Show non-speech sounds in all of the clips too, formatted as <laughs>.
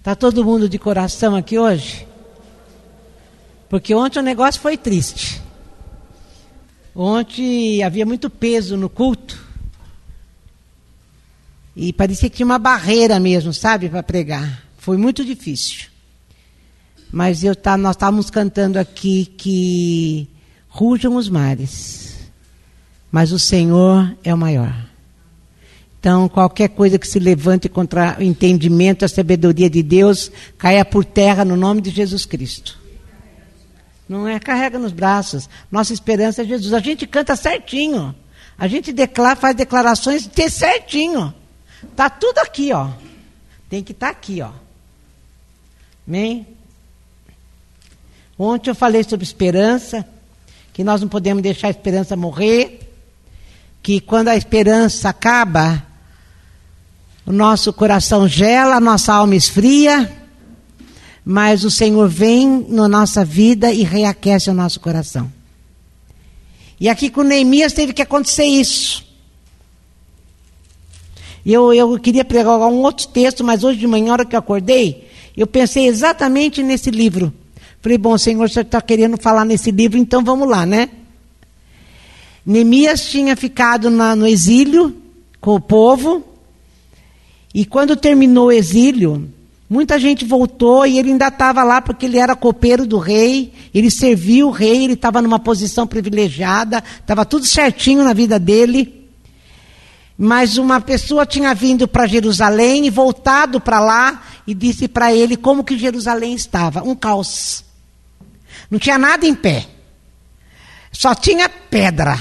Está todo mundo de coração aqui hoje? Porque ontem o negócio foi triste. Ontem havia muito peso no culto. E parecia que tinha uma barreira mesmo, sabe, para pregar. Foi muito difícil. Mas eu tá, nós estávamos cantando aqui que rujam os mares, mas o Senhor é o maior. Então, qualquer coisa que se levante contra o entendimento, a sabedoria de Deus, caia por terra no nome de Jesus Cristo. Não é carrega nos braços. Nossa esperança é Jesus. A gente canta certinho. A gente declara, faz declarações de certinho. Tá tudo aqui, ó. Tem que estar tá aqui, ó. Amém? Ontem eu falei sobre esperança, que nós não podemos deixar a esperança morrer, que quando a esperança acaba, o nosso coração gela, a nossa alma esfria, mas o Senhor vem na nossa vida e reaquece o nosso coração. E aqui com Neemias teve que acontecer isso. Eu, eu queria pregar um outro texto, mas hoje de manhã, hora que eu acordei, eu pensei exatamente nesse livro. Falei, bom, Senhor, você está querendo falar nesse livro, então vamos lá, né? Neemias tinha ficado na, no exílio com o povo, e quando terminou o exílio, muita gente voltou e ele ainda estava lá porque ele era copeiro do rei, ele serviu o rei, ele estava numa posição privilegiada, estava tudo certinho na vida dele. Mas uma pessoa tinha vindo para Jerusalém e voltado para lá e disse para ele como que Jerusalém estava, um caos. Não tinha nada em pé. Só tinha pedra.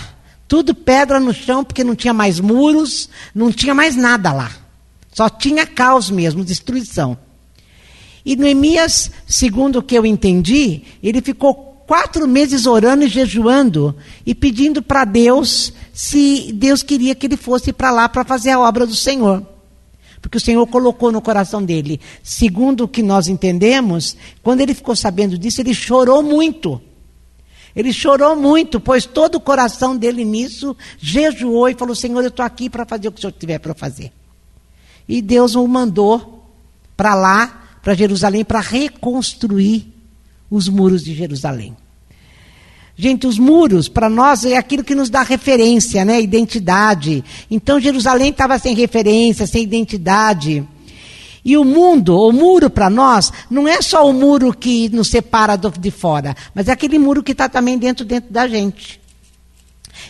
Tudo pedra no chão, porque não tinha mais muros, não tinha mais nada lá. Só tinha caos mesmo, destruição. E Neemias, segundo o que eu entendi, ele ficou quatro meses orando e jejuando e pedindo para Deus se Deus queria que ele fosse para lá para fazer a obra do Senhor porque o Senhor colocou no coração dele. Segundo o que nós entendemos, quando ele ficou sabendo disso, ele chorou muito. Ele chorou muito, pois todo o coração dele nisso jejuou e falou: Senhor, eu estou aqui para fazer o que o Senhor tiver para fazer. E Deus o mandou para lá, para Jerusalém, para reconstruir os muros de Jerusalém. Gente, os muros, para nós, é aquilo que nos dá referência, né? Identidade. Então, Jerusalém estava sem referência, sem identidade. E o mundo, o muro para nós, não é só o muro que nos separa de fora, mas é aquele muro que está também dentro, dentro da gente.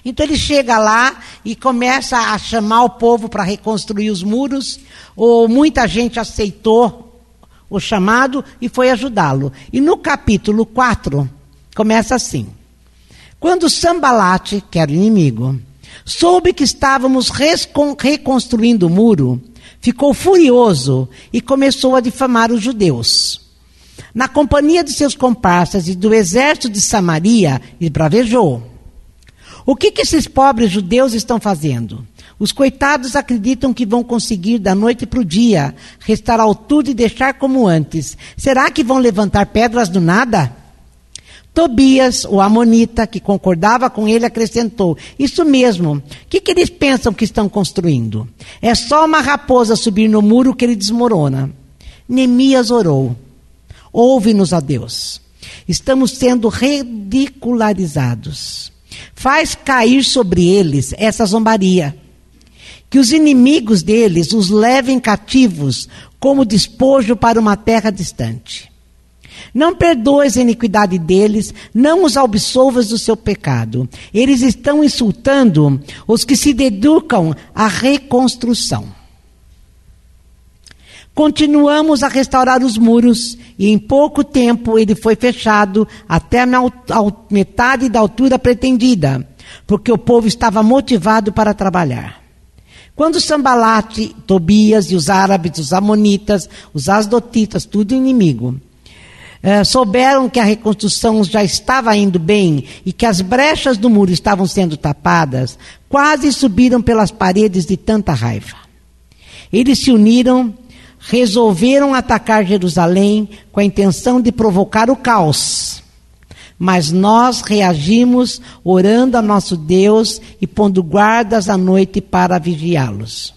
Então ele chega lá e começa a chamar o povo para reconstruir os muros, ou muita gente aceitou o chamado e foi ajudá-lo. E no capítulo 4, começa assim. Quando Sambalate, que era o inimigo, soube que estávamos reconstruindo o muro, ficou furioso e começou a difamar os judeus. Na companhia de seus comparsas e do exército de Samaria, esbravejou. O que, que esses pobres judeus estão fazendo? Os coitados acreditam que vão conseguir da noite para o dia restaurar tudo e deixar como antes. Será que vão levantar pedras do nada? Tobias, o Amonita, que concordava com ele, acrescentou: Isso mesmo. O que, que eles pensam que estão construindo? É só uma raposa subir no muro que ele desmorona. Neemias orou: Ouve-nos, ó Deus. Estamos sendo ridicularizados. Faz cair sobre eles essa zombaria. Que os inimigos deles os levem cativos como despojo para uma terra distante. Não perdoes a iniquidade deles, não os absolvas do seu pecado. Eles estão insultando os que se dedicam à reconstrução. Continuamos a restaurar os muros e em pouco tempo ele foi fechado até a metade da altura pretendida, porque o povo estava motivado para trabalhar. Quando Sambalate, Tobias e os árabes, os amonitas, os asdotitas, tudo inimigo, é, souberam que a reconstrução já estava indo bem e que as brechas do muro estavam sendo tapadas, quase subiram pelas paredes de tanta raiva. Eles se uniram, resolveram atacar Jerusalém com a intenção de provocar o caos. Mas nós reagimos orando a nosso Deus e pondo guardas à noite para vigiá-los.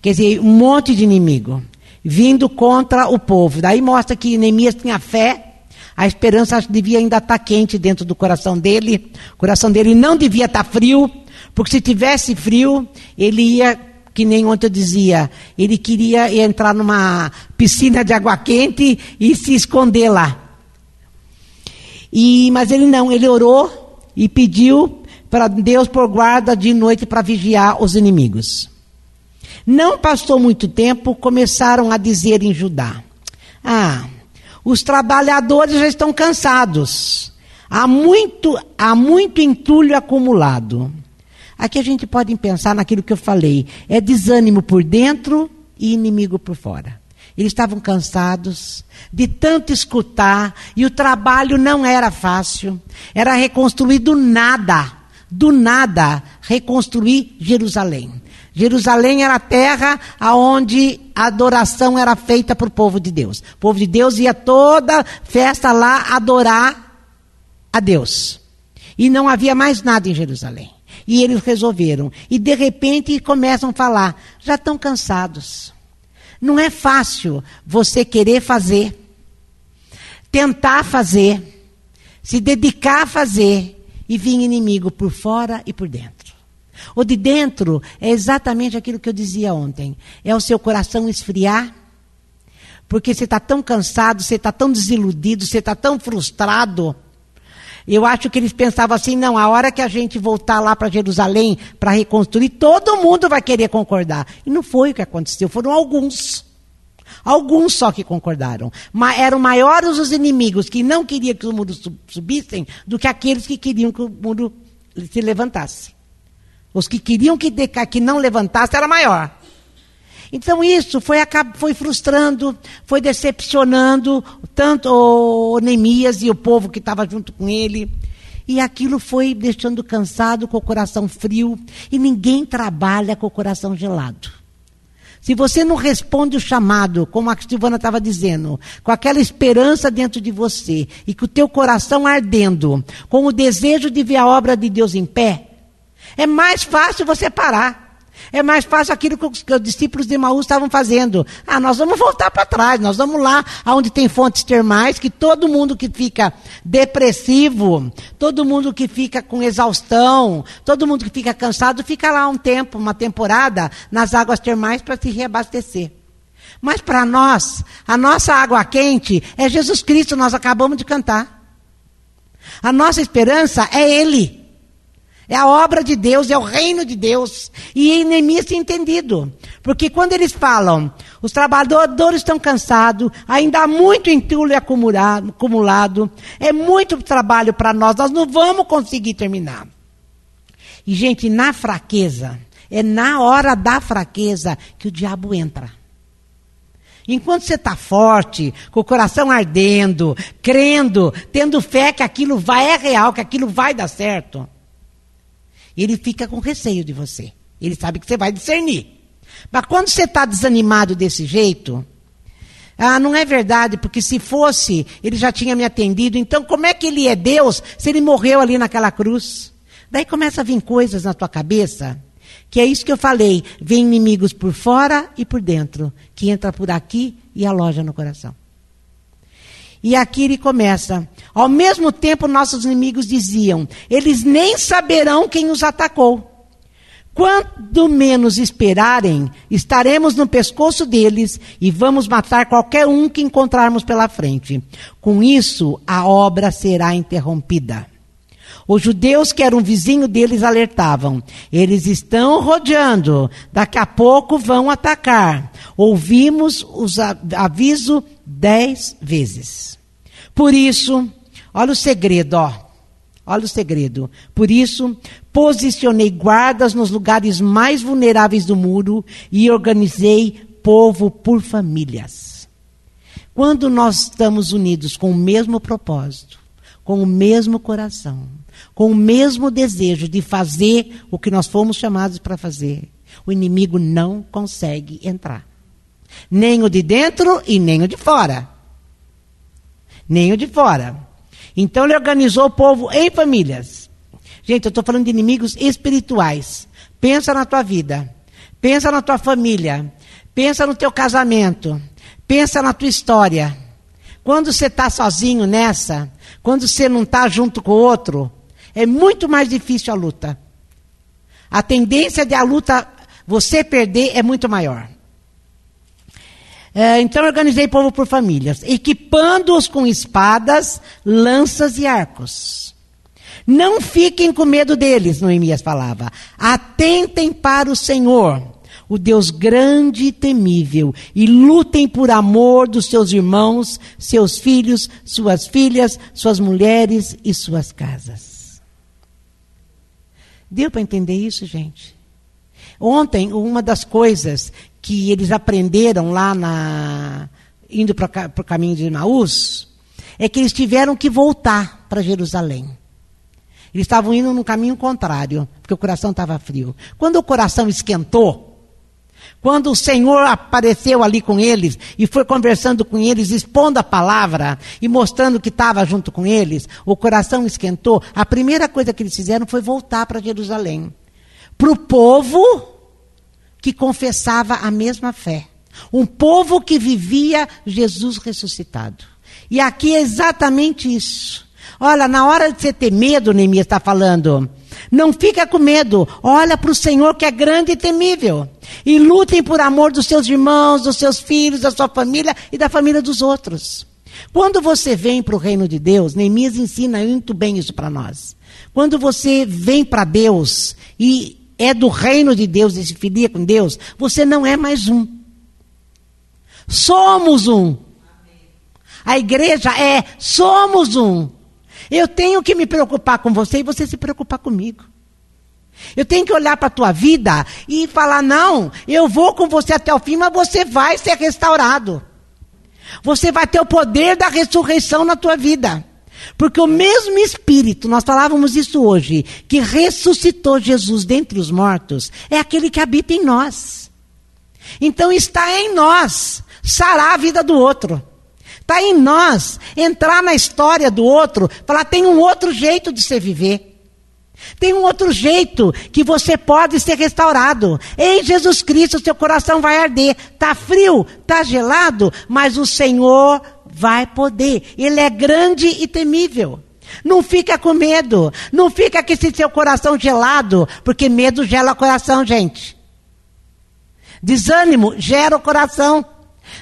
Quer dizer, um monte de inimigo. vindo contra o povo. Daí mostra que Neemias tinha fé, a esperança devia ainda estar quente dentro do coração dele, o coração dele não devia estar frio, porque se tivesse frio, ele ia, que nem ontem eu dizia, ele queria entrar numa piscina de água quente e se esconder lá. E, mas ele não, ele orou e pediu para Deus por guarda de noite para vigiar os inimigos. Não passou muito tempo, começaram a dizer em Judá: Ah, os trabalhadores já estão cansados. Há muito, há muito entulho acumulado. Aqui a gente pode pensar naquilo que eu falei: é desânimo por dentro e inimigo por fora. Eles estavam cansados de tanto escutar e o trabalho não era fácil. Era reconstruir do nada, do nada, reconstruir Jerusalém. Jerusalém era a terra aonde a adoração era feita para o povo de Deus. O povo de Deus ia toda festa lá adorar a Deus. E não havia mais nada em Jerusalém. E eles resolveram. E de repente começam a falar: já estão cansados. Não é fácil você querer fazer, tentar fazer, se dedicar a fazer e vir inimigo por fora e por dentro. O de dentro é exatamente aquilo que eu dizia ontem: é o seu coração esfriar, porque você está tão cansado, você está tão desiludido, você está tão frustrado. Eu acho que eles pensavam assim: não, a hora que a gente voltar lá para Jerusalém para reconstruir, todo mundo vai querer concordar. E não foi o que aconteceu, foram alguns. Alguns só que concordaram. Mas eram maiores os inimigos que não queriam que o muro subissem do que aqueles que queriam que o muro se levantasse. Os que queriam que, que não levantasse era maior. Então isso foi, foi frustrando, foi decepcionando tanto o Neemias e o povo que estava junto com ele. E aquilo foi deixando cansado, com o coração frio. E ninguém trabalha com o coração gelado. Se você não responde o chamado, como a Silvana estava dizendo, com aquela esperança dentro de você e com o teu coração ardendo, com o desejo de ver a obra de Deus em pé, é mais fácil você parar. É mais fácil aquilo que os, que os discípulos de Maús estavam fazendo. Ah, nós vamos voltar para trás, nós vamos lá onde tem fontes termais, que todo mundo que fica depressivo, todo mundo que fica com exaustão, todo mundo que fica cansado, fica lá um tempo, uma temporada, nas águas termais para se reabastecer. Mas para nós, a nossa água quente é Jesus Cristo, nós acabamos de cantar. A nossa esperança é Ele. É a obra de Deus, é o reino de Deus. E Neemias tinha entendido. Porque quando eles falam, os trabalhadores estão cansados, ainda há muito entulho acumulado, acumulado é muito trabalho para nós, nós não vamos conseguir terminar. E, gente, na fraqueza, é na hora da fraqueza que o diabo entra. Enquanto você está forte, com o coração ardendo, crendo, tendo fé que aquilo vai, é real, que aquilo vai dar certo ele fica com receio de você. Ele sabe que você vai discernir. Mas quando você está desanimado desse jeito, ah, não é verdade, porque se fosse, ele já tinha me atendido. Então, como é que ele é Deus se ele morreu ali naquela cruz? Daí começa a vir coisas na tua cabeça, que é isso que eu falei: vem inimigos por fora e por dentro, que entra por aqui e aloja no coração. E aqui ele começa. Ao mesmo tempo, nossos inimigos diziam: eles nem saberão quem os atacou. Quando menos esperarem, estaremos no pescoço deles e vamos matar qualquer um que encontrarmos pela frente. Com isso, a obra será interrompida. Os judeus que eram vizinho deles alertavam: eles estão rodeando, daqui a pouco vão atacar. Ouvimos os aviso dez vezes. Por isso, olha o segredo, ó. Olha o segredo. Por isso, posicionei guardas nos lugares mais vulneráveis do muro e organizei povo por famílias. Quando nós estamos unidos com o mesmo propósito, com o mesmo coração, com o mesmo desejo de fazer o que nós fomos chamados para fazer, o inimigo não consegue entrar. Nem o de dentro e nem o de fora. Nem o de fora. Então ele organizou o povo em famílias. Gente, eu estou falando de inimigos espirituais. Pensa na tua vida. Pensa na tua família. Pensa no teu casamento. Pensa na tua história. Quando você está sozinho nessa, quando você não está junto com o outro, é muito mais difícil a luta. A tendência de a luta você perder é muito maior. É, então organizei povo por famílias, equipando-os com espadas, lanças e arcos. Não fiquem com medo deles, Noemias falava. Atentem para o Senhor, o Deus grande e temível, e lutem por amor dos seus irmãos, seus filhos, suas filhas, suas mulheres e suas casas. Deu para entender isso, gente? Ontem, uma das coisas que eles aprenderam lá na indo para o caminho de Maús, é que eles tiveram que voltar para Jerusalém. Eles estavam indo no caminho contrário, porque o coração estava frio. Quando o coração esquentou, quando o Senhor apareceu ali com eles e foi conversando com eles, expondo a palavra e mostrando que estava junto com eles, o coração esquentou. A primeira coisa que eles fizeram foi voltar para Jerusalém. Para o povo que confessava a mesma fé. Um povo que vivia Jesus ressuscitado. E aqui é exatamente isso. Olha, na hora de você ter medo, Neemias está falando, não fica com medo. Olha para o Senhor que é grande e temível. E lutem por amor dos seus irmãos, dos seus filhos, da sua família e da família dos outros. Quando você vem para o reino de Deus, Neemias ensina muito bem isso para nós. Quando você vem para Deus e é do reino de Deus e se filia com Deus, você não é mais um. Somos um. A igreja é somos um. Eu tenho que me preocupar com você e você se preocupar comigo. Eu tenho que olhar para a tua vida e falar: não, eu vou com você até o fim, mas você vai ser restaurado. Você vai ter o poder da ressurreição na tua vida. Porque o mesmo Espírito, nós falávamos isso hoje, que ressuscitou Jesus dentre os mortos, é aquele que habita em nós. Então está em nós sarar a vida do outro. Está em nós entrar na história do outro, falar: tem um outro jeito de se viver. Tem um outro jeito que você pode ser restaurado. Em Jesus Cristo, seu coração vai arder. Está frio, está gelado, mas o Senhor vai poder. Ele é grande e temível. Não fica com medo. Não fica com esse seu coração gelado, porque medo gela o coração, gente. Desânimo gera o coração.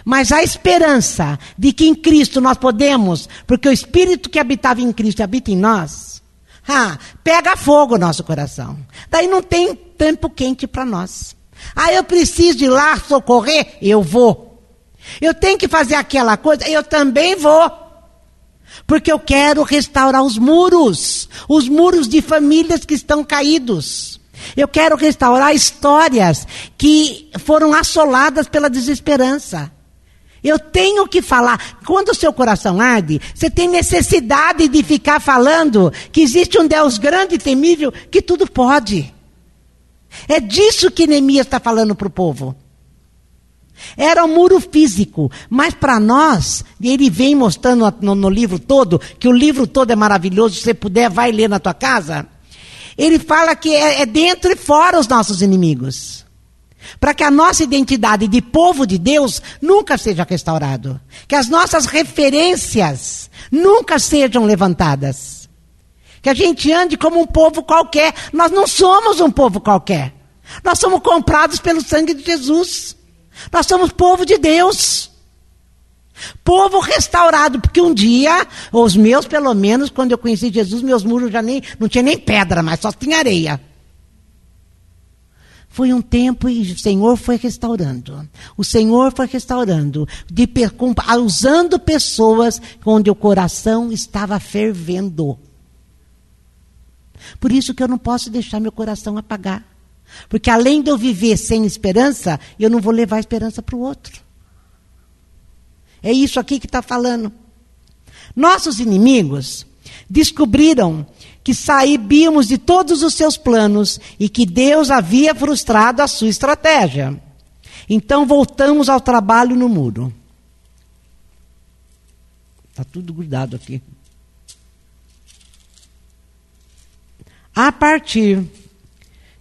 Mas a esperança de que em Cristo nós podemos, porque o Espírito que habitava em Cristo habita em nós, ah, pega fogo o nosso coração. Daí não tem tempo quente para nós. Ah, eu preciso ir lá socorrer? Eu vou. Eu tenho que fazer aquela coisa, eu também vou. Porque eu quero restaurar os muros, os muros de famílias que estão caídos. Eu quero restaurar histórias que foram assoladas pela desesperança. Eu tenho que falar. Quando o seu coração arde, você tem necessidade de ficar falando que existe um Deus grande e temível que tudo pode. É disso que Neemias está falando para o povo. Era um muro físico, mas para nós, ele vem mostrando no, no, livro todo, que o livro todo é maravilhoso, se você puder, vai ler na tua casa. Ele fala que é, é dentro e fora os nossos inimigos. Para que a nossa identidade de povo de Deus nunca seja restaurado. Que as nossas referências nunca sejam levantadas. Que a gente ande como um povo qualquer. Nós não somos um povo qualquer. Nós somos comprados pelo sangue de Jesus. Nós somos povo de Deus. Povo restaurado, porque um dia, os meus pelo menos, quando eu conheci Jesus, meus muros já nem, não tinha nem pedra mais, só tinha areia. Foi um tempo e o Senhor foi restaurando. O Senhor foi restaurando, de, usando pessoas onde o coração estava fervendo. Por isso que eu não posso deixar meu coração apagar. Porque além de eu viver sem esperança, eu não vou levar esperança para o outro. É isso aqui que está falando. Nossos inimigos descobriram que sabíamos de todos os seus planos e que Deus havia frustrado a sua estratégia. Então voltamos ao trabalho no muro. Está tudo grudado aqui. A partir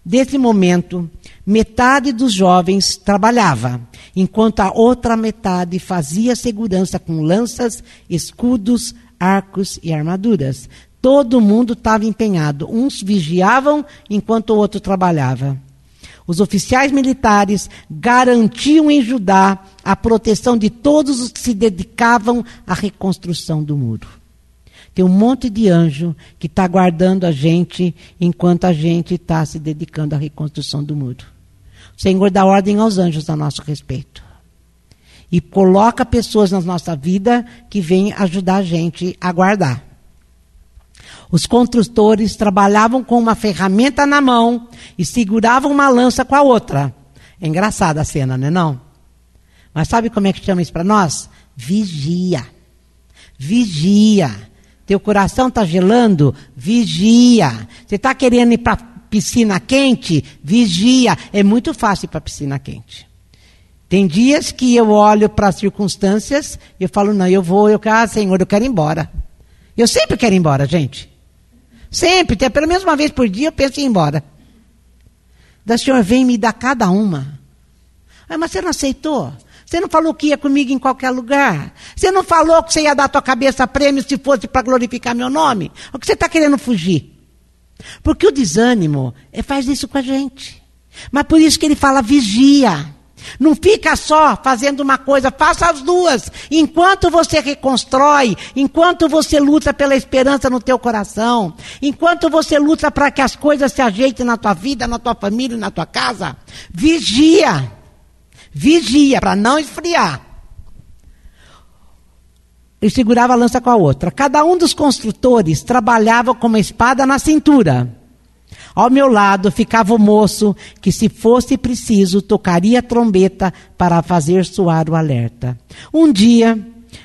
Desse momento, Metade dos jovens trabalhava, enquanto a outra metade fazia segurança com lanças, escudos, arcos e armaduras. Todo mundo estava empenhado. Uns vigiavam enquanto o outro trabalhava. Os oficiais militares garantiam em Judá a proteção de todos os que se dedicavam à reconstrução do muro. Tem um monte de anjo que está guardando a gente enquanto a gente está se dedicando à reconstrução do muro. O Senhor dá ordem aos anjos a nosso respeito. E coloca pessoas na nossa vida que vêm ajudar a gente a guardar. Os construtores trabalhavam com uma ferramenta na mão e seguravam uma lança com a outra. É engraçada a cena, não é não? Mas sabe como é que chama isso para nós? Vigia. Vigia. Teu coração está gelando? Vigia. Você está querendo ir para piscina quente? Vigia. É muito fácil ir para piscina quente. Tem dias que eu olho para as circunstâncias e eu falo, não, eu vou, eu quero, ah, Senhor, eu quero ir embora. Eu sempre quero ir embora, gente. Sempre, até pelo menos uma vez por dia eu penso em ir embora. Da Senhor vem me dar cada uma. Ah, mas você não aceitou? Você não falou que ia comigo em qualquer lugar. Você não falou que você ia dar a tua cabeça a prêmio se fosse para glorificar meu nome. O que você está querendo fugir? Porque o desânimo faz isso com a gente. Mas por isso que ele fala vigia. Não fica só fazendo uma coisa, faça as duas. Enquanto você reconstrói, enquanto você luta pela esperança no teu coração, enquanto você luta para que as coisas se ajeitem na tua vida, na tua família, na tua casa, vigia. Vigia para não esfriar. Ele segurava a lança com a outra. Cada um dos construtores trabalhava com uma espada na cintura. Ao meu lado ficava o moço que, se fosse preciso, tocaria a trombeta para fazer soar o alerta. Um dia,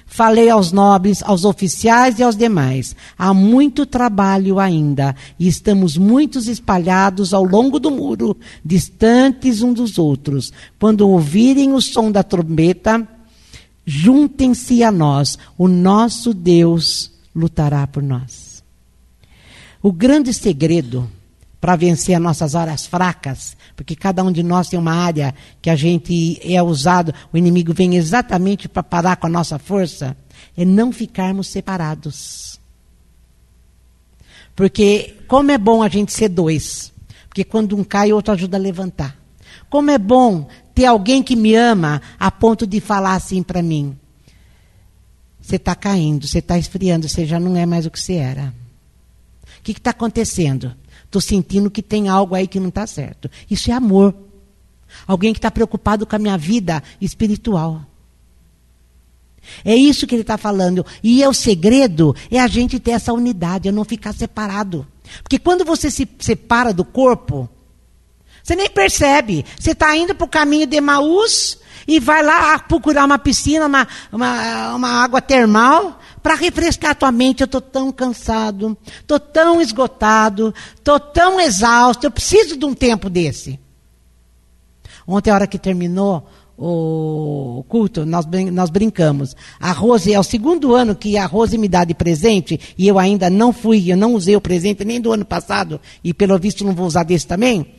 Falei aos nobres, aos oficiais e aos demais. Há muito trabalho ainda e estamos muitos espalhados ao longo do muro, distantes uns dos outros. Quando ouvirem o som da trombeta, juntem-se a nós. O nosso Deus lutará por nós. O grande segredo para vencer as nossas horas fracas, porque cada um de nós tem uma área que a gente é usado, o inimigo vem exatamente para parar com a nossa força, é não ficarmos separados. Porque como é bom a gente ser dois, porque quando um cai, o outro ajuda a levantar. Como é bom ter alguém que me ama a ponto de falar assim para mim: você está caindo, você está esfriando, você já não é mais o que você era. O que está acontecendo? Estou sentindo que tem algo aí que não está certo. Isso é amor. Alguém que está preocupado com a minha vida espiritual. É isso que ele está falando. E é o segredo é a gente ter essa unidade, é não ficar separado. Porque quando você se separa do corpo, você nem percebe. Você está indo para o caminho de Maús e vai lá procurar uma piscina, uma, uma, uma água termal, para refrescar a tua mente. Eu estou tão cansado, estou tão esgotado, estou tão exausto, eu preciso de um tempo desse. Ontem, a hora que terminou o culto, nós, nós brincamos. A Rose, é o segundo ano que a Rose me dá de presente, e eu ainda não fui, eu não usei o presente nem do ano passado, e pelo visto não vou usar desse também.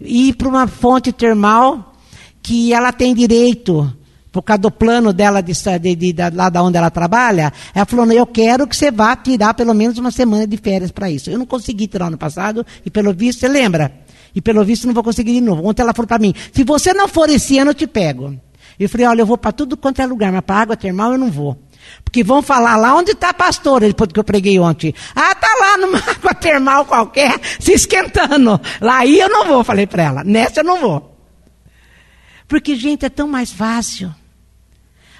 Ir para uma fonte termal que ela tem direito por causa do plano dela de, de, de, de, lá da onde ela trabalha, ela falou, eu quero que você vá tirar pelo menos uma semana de férias para isso. Eu não consegui tirar ano passado, e pelo visto, você lembra? E pelo visto não vou conseguir de novo. Ontem ela falou para mim, se você não for esse ano, eu te pego. Eu falei, olha, eu vou para tudo quanto é lugar, mas para água termal eu não vou. Porque vão falar lá onde está a pastora, depois que eu preguei ontem. Ah, está lá numa <laughs> água termal qualquer, se esquentando. Lá aí eu não vou, falei para ela. Nessa eu não vou. Porque, gente, é tão mais fácil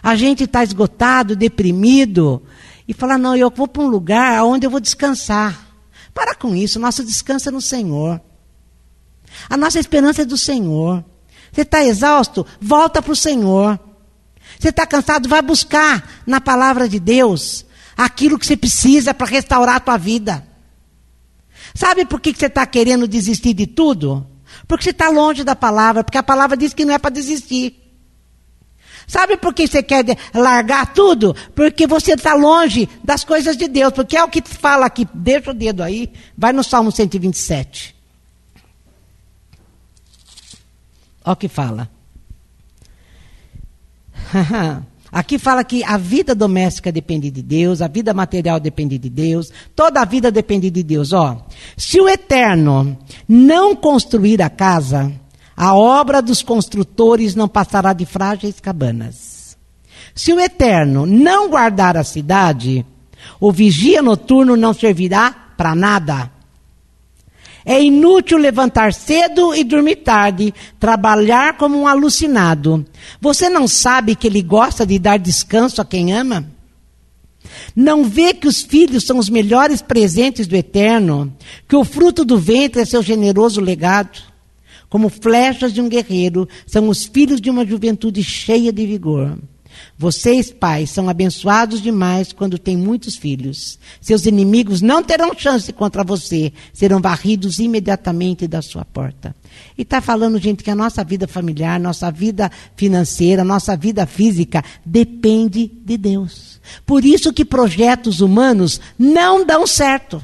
a gente está esgotado, deprimido, e fala: não, eu vou para um lugar onde eu vou descansar. Para com isso, nosso descanso é no Senhor. A nossa esperança é do Senhor. Você está exausto? Volta para o Senhor. Você está cansado? Vai buscar na palavra de Deus aquilo que você precisa para restaurar a tua vida. Sabe por que você está querendo desistir de tudo? Porque você está longe da palavra, porque a palavra diz que não é para desistir. Sabe por que você quer largar tudo? Porque você está longe das coisas de Deus. Porque é o que fala aqui. Deixa o dedo aí. Vai no Salmo 127. Olha o que fala. <laughs> Aqui fala que a vida doméstica depende de Deus, a vida material depende de Deus, toda a vida depende de Deus. Ó, se o Eterno não construir a casa, a obra dos construtores não passará de frágeis cabanas. Se o Eterno não guardar a cidade, o vigia noturno não servirá para nada. É inútil levantar cedo e dormir tarde, trabalhar como um alucinado. Você não sabe que ele gosta de dar descanso a quem ama? Não vê que os filhos são os melhores presentes do eterno, que o fruto do ventre é seu generoso legado? Como flechas de um guerreiro, são os filhos de uma juventude cheia de vigor. Vocês, pais, são abençoados demais quando têm muitos filhos. Seus inimigos não terão chance contra você, serão varridos imediatamente da sua porta. E está falando, gente, que a nossa vida familiar, nossa vida financeira, nossa vida física depende de Deus. Por isso que projetos humanos não dão certo.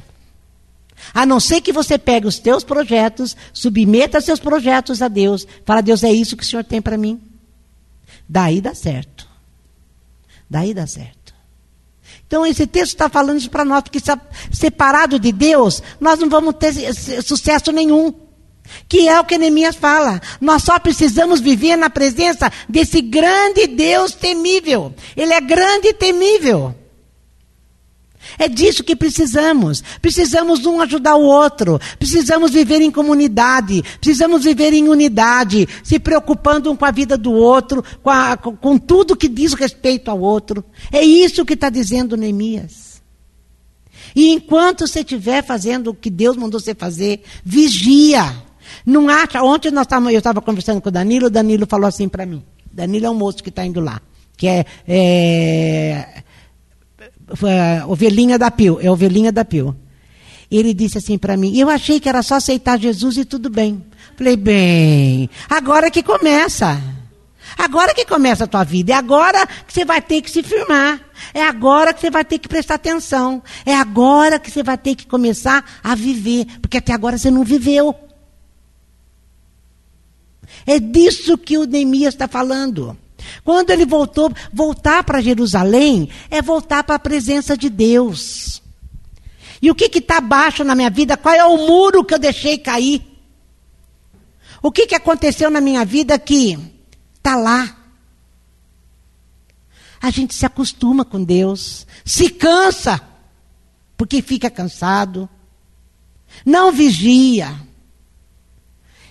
A não ser que você pegue os teus projetos, submeta seus projetos a Deus, fala, Deus, é isso que o Senhor tem para mim. Daí dá certo. Daí dá certo. Então, esse texto está falando isso para nós, porque separado de Deus, nós não vamos ter sucesso nenhum. Que é o que Neemias fala. Nós só precisamos viver na presença desse grande Deus temível. Ele é grande e temível. É disso que precisamos. Precisamos um ajudar o outro. Precisamos viver em comunidade. Precisamos viver em unidade, se preocupando um com a vida do outro, com, a, com, tudo que diz respeito ao outro. É isso que está dizendo Neemias. E enquanto você estiver fazendo o que Deus mandou você fazer, vigia. Não acha. Ontem nós tava, eu estava conversando com o Danilo, o Danilo falou assim para mim. Danilo é um moço que está indo lá, que é, é ovelhinha da Pio, é ovelhinha da Pio. Ele disse assim para mim: Eu achei que era só aceitar Jesus e tudo bem. Falei, bem, agora que começa. Agora que começa a tua vida. É agora que você vai ter que se firmar. É agora que você vai ter que prestar atenção. É agora que você vai ter que começar a viver. Porque até agora você não viveu. É disso que o Neemias está falando. Quando ele voltou, voltar para Jerusalém é voltar para a presença de Deus. E o que está baixo na minha vida? Qual é o muro que eu deixei cair? O que, que aconteceu na minha vida que está lá? A gente se acostuma com Deus, se cansa, porque fica cansado, não vigia.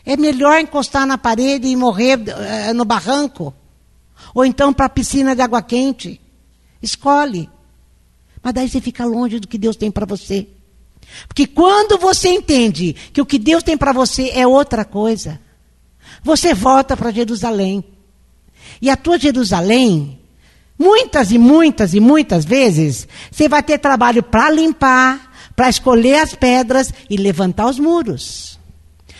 É melhor encostar na parede e morrer uh, no barranco ou então para a piscina de água quente. Escolhe. Mas daí você fica longe do que Deus tem para você. Porque quando você entende que o que Deus tem para você é outra coisa, você volta para Jerusalém. E a tua Jerusalém, muitas e muitas e muitas vezes, você vai ter trabalho para limpar, para escolher as pedras e levantar os muros.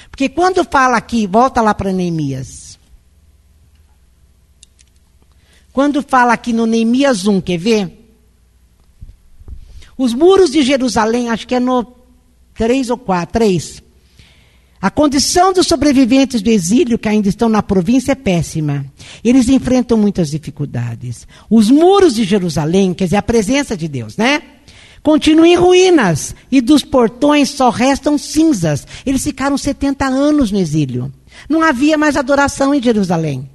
Porque quando fala aqui, volta lá para Neemias. Quando fala aqui no Neemias 1, quer ver? Os muros de Jerusalém, acho que é no 3 ou 4, 3. A condição dos sobreviventes do exílio que ainda estão na província é péssima. Eles enfrentam muitas dificuldades. Os muros de Jerusalém, quer dizer, a presença de Deus, né? Continuam em ruínas e dos portões só restam cinzas. Eles ficaram 70 anos no exílio. Não havia mais adoração em Jerusalém.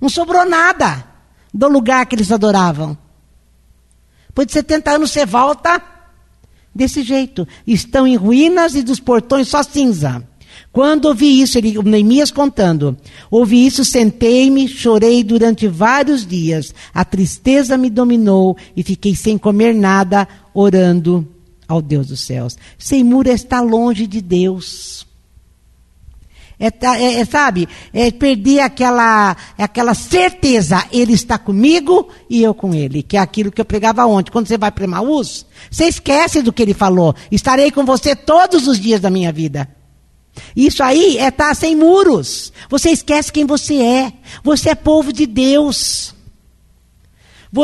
Não sobrou nada do lugar que eles adoravam. Depois de 70 anos você volta desse jeito. Estão em ruínas e dos portões só cinza. Quando ouvi isso, ele, Neemias contando, ouvi isso, sentei-me, chorei durante vários dias. A tristeza me dominou e fiquei sem comer nada, orando ao Deus dos céus. Sem muro está longe de Deus. É, é, é, sabe, é perder aquela, aquela certeza, ele está comigo e eu com ele, que é aquilo que eu pregava ontem. Quando você vai para Emaús, você esquece do que ele falou. Estarei com você todos os dias da minha vida. Isso aí é estar sem muros. Você esquece quem você é. Você é povo de Deus.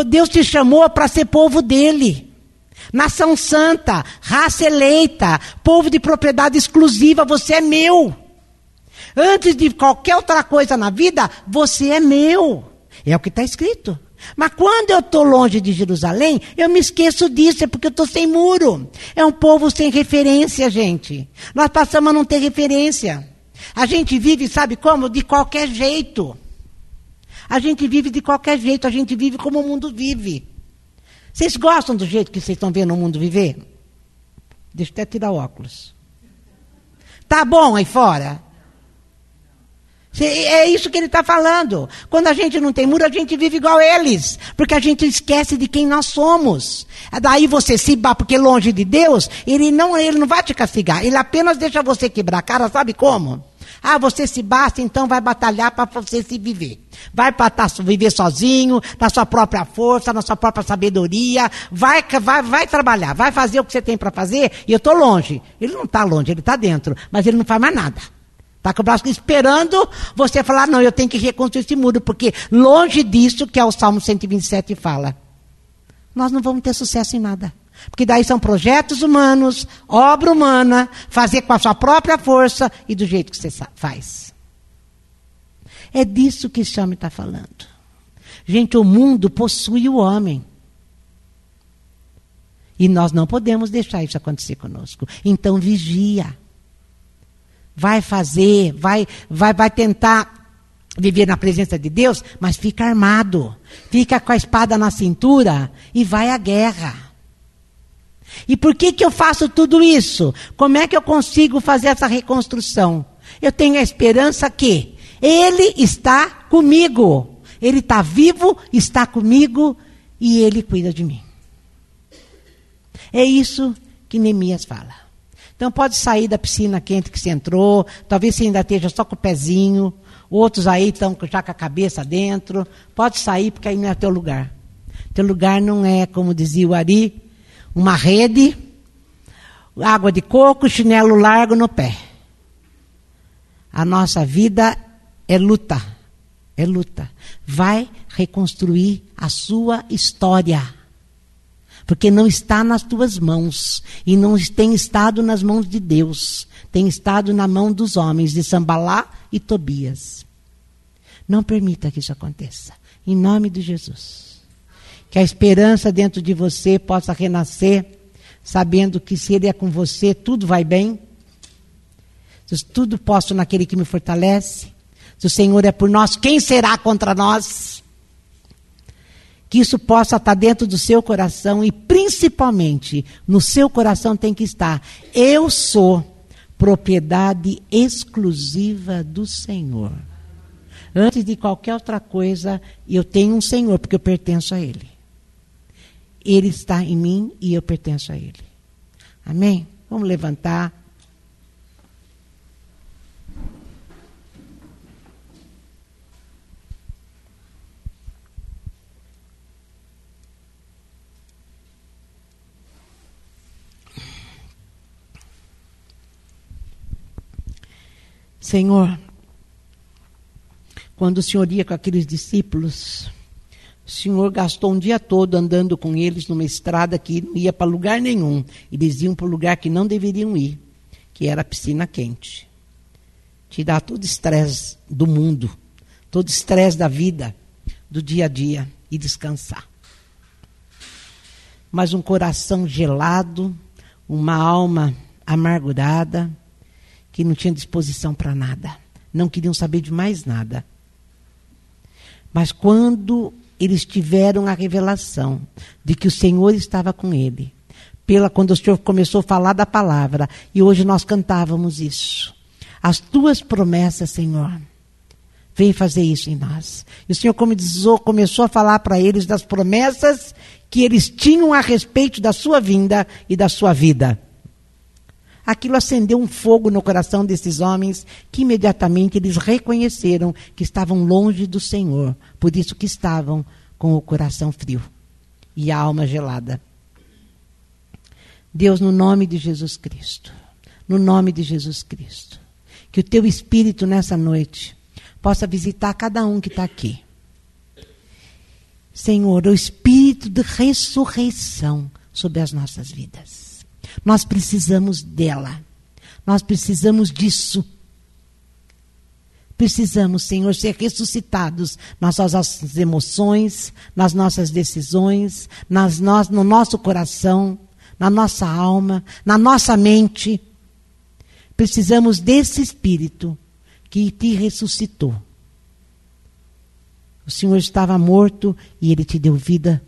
Deus te chamou para ser povo dele. Nação santa, raça eleita, povo de propriedade exclusiva, você é meu. Antes de qualquer outra coisa na vida, você é meu. É o que está escrito. Mas quando eu estou longe de Jerusalém, eu me esqueço disso, é porque eu estou sem muro. É um povo sem referência, gente. Nós passamos a não ter referência. A gente vive, sabe como? De qualquer jeito. A gente vive de qualquer jeito, a gente vive como o mundo vive. Vocês gostam do jeito que vocês estão vendo o mundo viver? Deixa eu até tirar o óculos. Tá bom aí fora? É isso que ele está falando. Quando a gente não tem muro, a gente vive igual eles. Porque a gente esquece de quem nós somos. Daí você se bate, porque longe de Deus, ele não, ele não vai te castigar. Ele apenas deixa você quebrar a cara, sabe como? Ah, você se basta, então vai batalhar para você se viver. Vai para tá, viver sozinho, na sua própria força, na sua própria sabedoria. Vai, vai, vai trabalhar, vai fazer o que você tem para fazer. E eu estou longe. Ele não está longe, ele está dentro. Mas ele não faz mais nada. Está com o braço esperando você falar, não, eu tenho que reconstruir esse muro, porque longe disso que é o Salmo 127 fala. Nós não vamos ter sucesso em nada. Porque daí são projetos humanos, obra humana, fazer com a sua própria força e do jeito que você faz. É disso que esse homem está falando. Gente, o mundo possui o homem. E nós não podemos deixar isso acontecer conosco. Então vigia. Vai fazer, vai, vai, vai tentar viver na presença de Deus, mas fica armado. Fica com a espada na cintura e vai à guerra. E por que, que eu faço tudo isso? Como é que eu consigo fazer essa reconstrução? Eu tenho a esperança que Ele está comigo. Ele está vivo, está comigo e Ele cuida de mim. É isso que Neemias fala. Então pode sair da piscina quente que você entrou, talvez você ainda esteja só com o pezinho, outros aí estão já com a cabeça dentro. Pode sair porque aí não é teu lugar. Teu lugar não é, como dizia o Ari, uma rede, água de coco, chinelo largo no pé. A nossa vida é luta, é luta. Vai reconstruir a sua história. Porque não está nas tuas mãos. E não tem estado nas mãos de Deus. Tem estado na mão dos homens, de Sambalá e Tobias. Não permita que isso aconteça. Em nome de Jesus que a esperança dentro de você possa renascer, sabendo que se Ele é com você, tudo vai bem. Tudo posso naquele que me fortalece. Se o Senhor é por nós, quem será contra nós? Que isso possa estar dentro do seu coração e principalmente no seu coração tem que estar: eu sou propriedade exclusiva do Senhor. Antes de qualquer outra coisa, eu tenho um Senhor, porque eu pertenço a Ele. Ele está em mim e eu pertenço a Ele. Amém? Vamos levantar. Senhor, quando o Senhor ia com aqueles discípulos, o senhor gastou um dia todo andando com eles numa estrada que não ia para lugar nenhum. Eles iam para o lugar que não deveriam ir, que era a piscina quente. Tirar todo o estresse do mundo, todo o estresse da vida, do dia a dia e descansar. Mas um coração gelado, uma alma amargurada, que não tinha disposição para nada. Não queriam saber de mais nada. Mas quando eles tiveram a revelação de que o Senhor estava com ele. Pela quando o Senhor começou a falar da palavra, e hoje nós cantávamos isso. As tuas promessas, Senhor, vem fazer isso em nós. E o Senhor começou a falar para eles das promessas que eles tinham a respeito da sua vinda e da sua vida aquilo acendeu um fogo no coração desses homens que imediatamente eles reconheceram que estavam longe do Senhor, por isso que estavam com o coração frio e a alma gelada. Deus, no nome de Jesus Cristo, no nome de Jesus Cristo, que o teu Espírito nessa noite possa visitar cada um que está aqui. Senhor, o Espírito de ressurreição sobre as nossas vidas. Nós precisamos dela. Nós precisamos disso. Precisamos, Senhor, ser ressuscitados nas nossas emoções, nas nossas decisões, nas no, no nosso coração, na nossa alma, na nossa mente. Precisamos desse Espírito que te ressuscitou. O Senhor estava morto e ele te deu vida.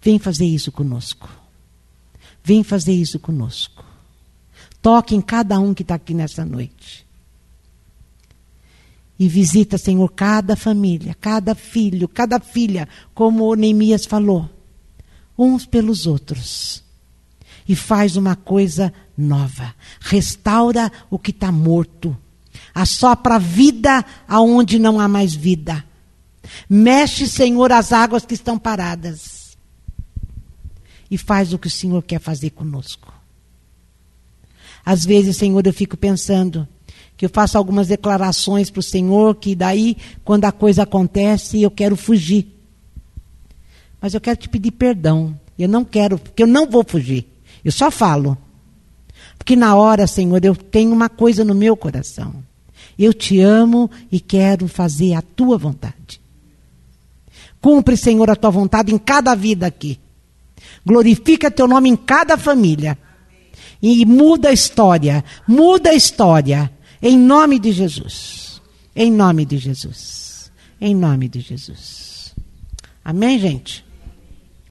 Vem fazer isso conosco. Vem fazer isso conosco. Toque em cada um que está aqui nessa noite. E visita, Senhor, cada família, cada filho, cada filha, como Neemias falou, uns pelos outros. E faz uma coisa nova. Restaura o que está morto. Assopra vida aonde não há mais vida. Mexe, Senhor, as águas que estão paradas. E faz o que o Senhor quer fazer conosco. Às vezes, Senhor, eu fico pensando, que eu faço algumas declarações para o Senhor, que daí, quando a coisa acontece, eu quero fugir. Mas eu quero te pedir perdão. Eu não quero, porque eu não vou fugir. Eu só falo. Porque na hora, Senhor, eu tenho uma coisa no meu coração. Eu te amo e quero fazer a tua vontade. Cumpre, Senhor, a tua vontade em cada vida aqui. Glorifica teu nome em cada família. E muda a história. Muda a história em nome de Jesus. Em nome de Jesus. Em nome de Jesus. Amém, gente?